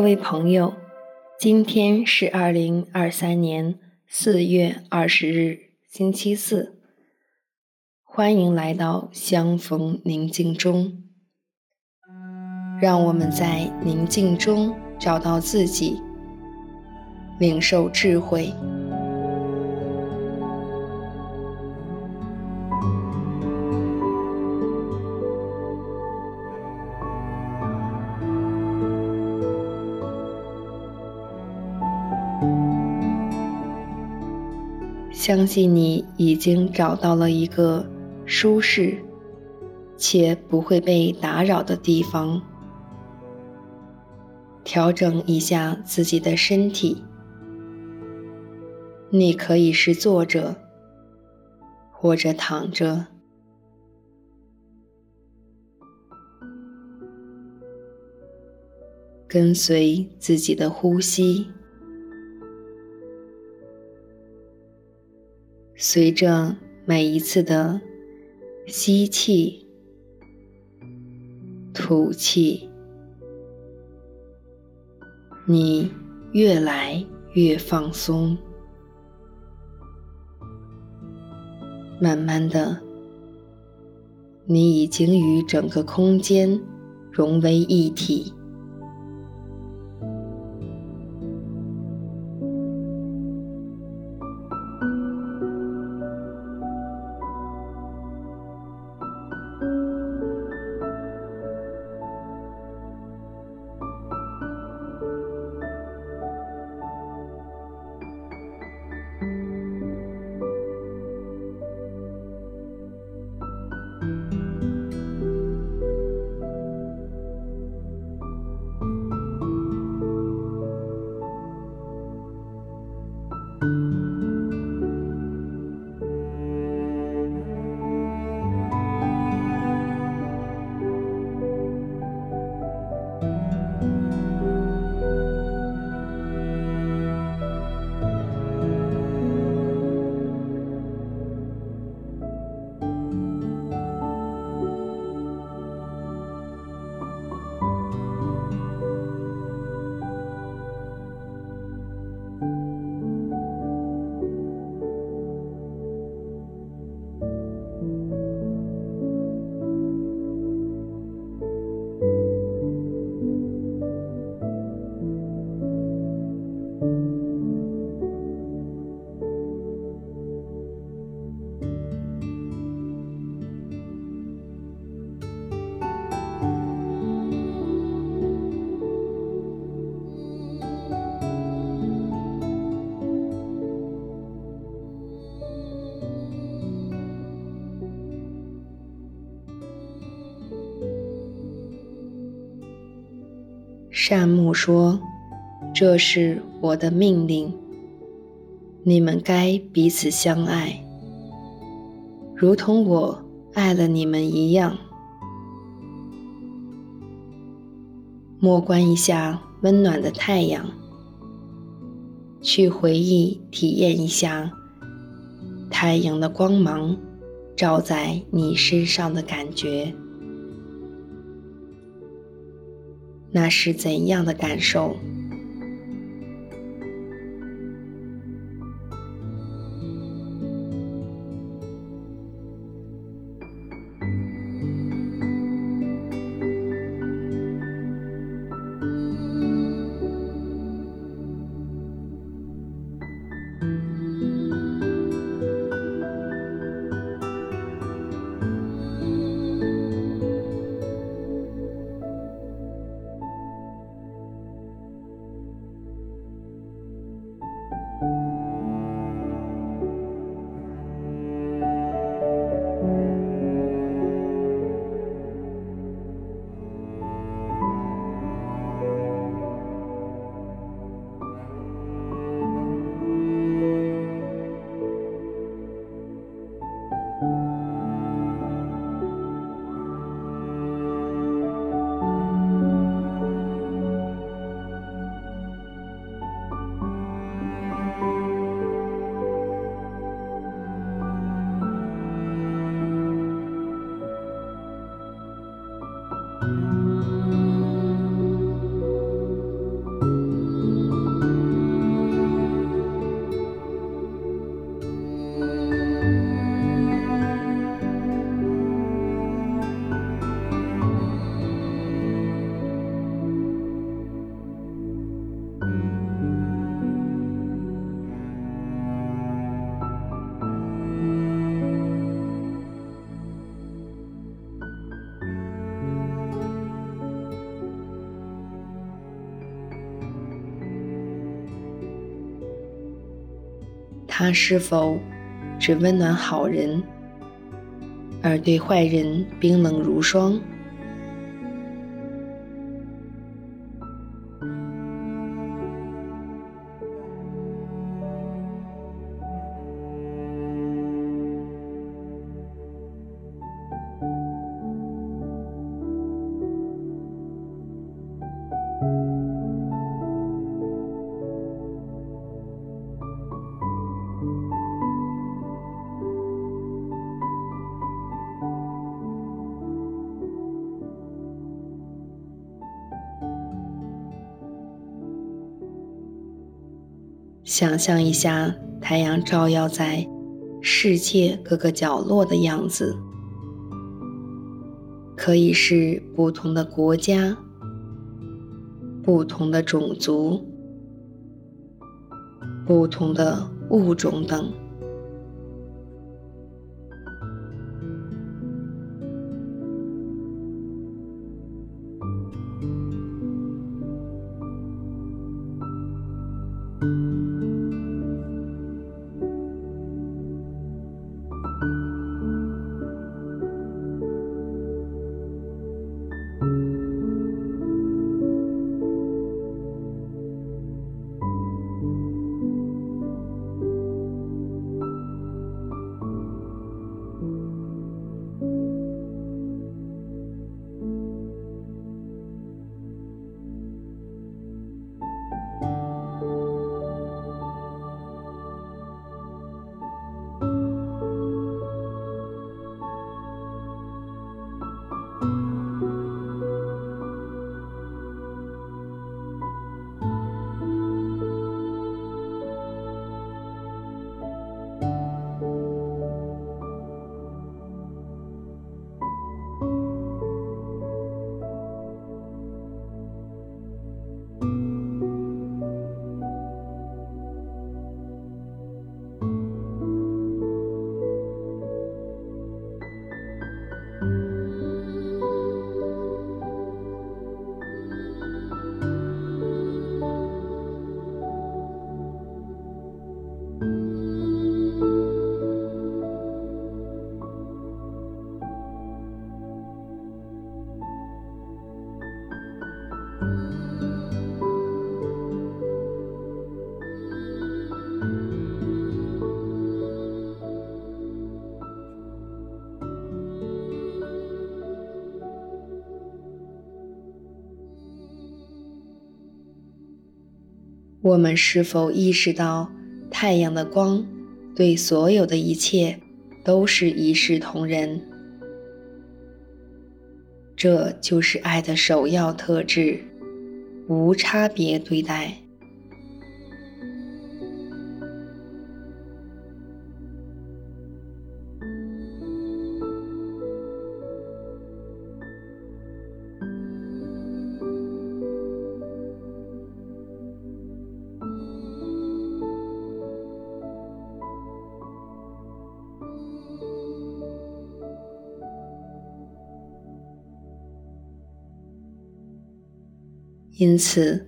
各位朋友，今天是二零二三年四月二十日，星期四。欢迎来到相逢宁静中，让我们在宁静中找到自己，领受智慧。相信你已经找到了一个舒适且不会被打扰的地方，调整一下自己的身体。你可以是坐着，或者躺着，跟随自己的呼吸。随着每一次的吸气、吐气，你越来越放松。慢慢的，你已经与整个空间融为一体。善牧说：“这是我的命令，你们该彼此相爱，如同我爱了你们一样。”默观一下温暖的太阳，去回忆体验一下太阳的光芒照在你身上的感觉。那是怎样的感受？他是否只温暖好人，而对坏人冰冷如霜？想象一下太阳照耀在世界各个角落的样子，可以是不同的国家、不同的种族、不同的物种等。我们是否意识到，太阳的光对所有的一切都是一视同仁？这就是爱的首要特质，无差别对待。因此，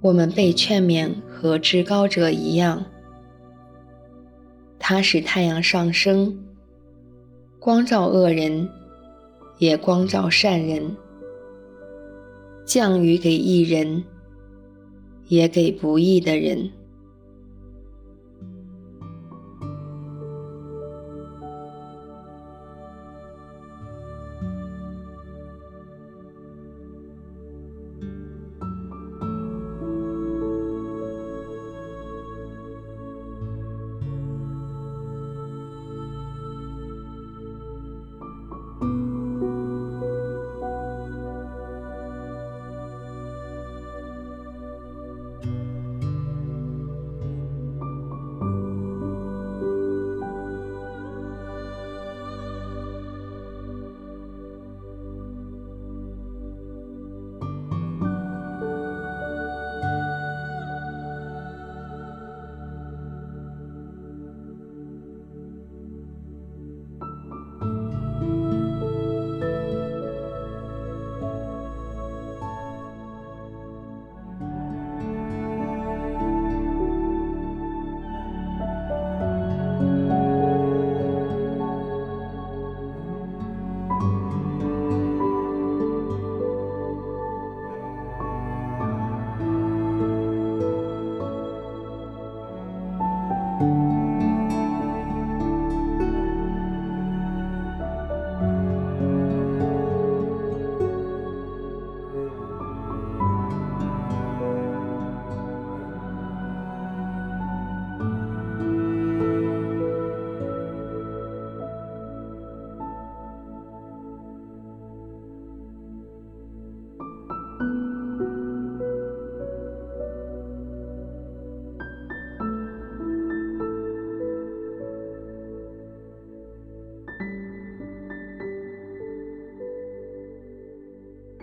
我们被劝勉和至高者一样，他使太阳上升，光照恶人，也光照善人；降雨给义人，也给不义的人。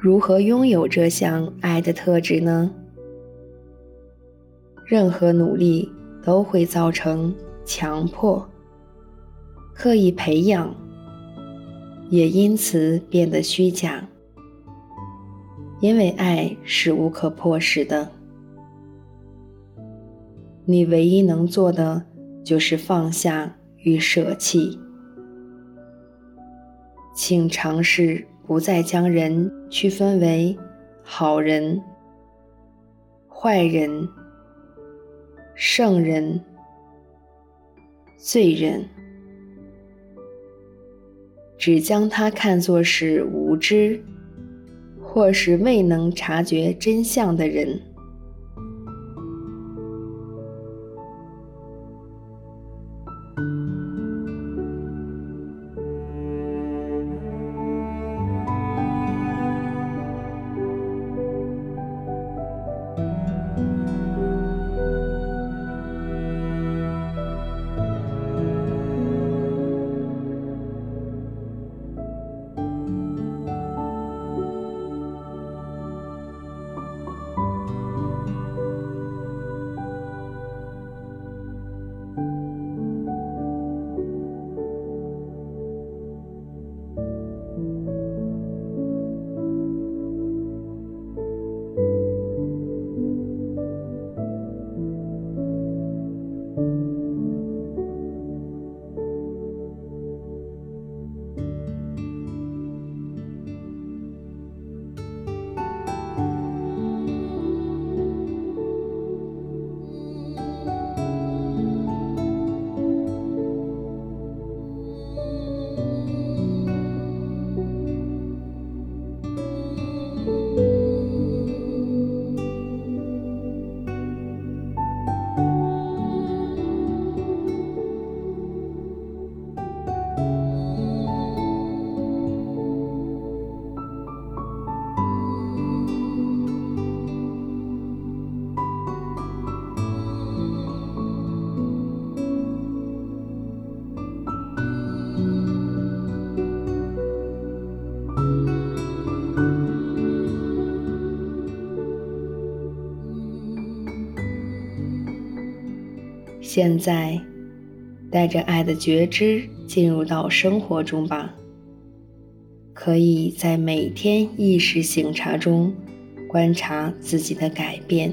如何拥有这项爱的特质呢？任何努力都会造成强迫，刻意培养，也因此变得虚假。因为爱是无可迫使的，你唯一能做的就是放下与舍弃。请尝试不再将人区分为好人、坏人。圣人、罪人，只将他看作是无知，或是未能察觉真相的人。现在，带着爱的觉知进入到生活中吧。可以在每天意识醒察中观察自己的改变。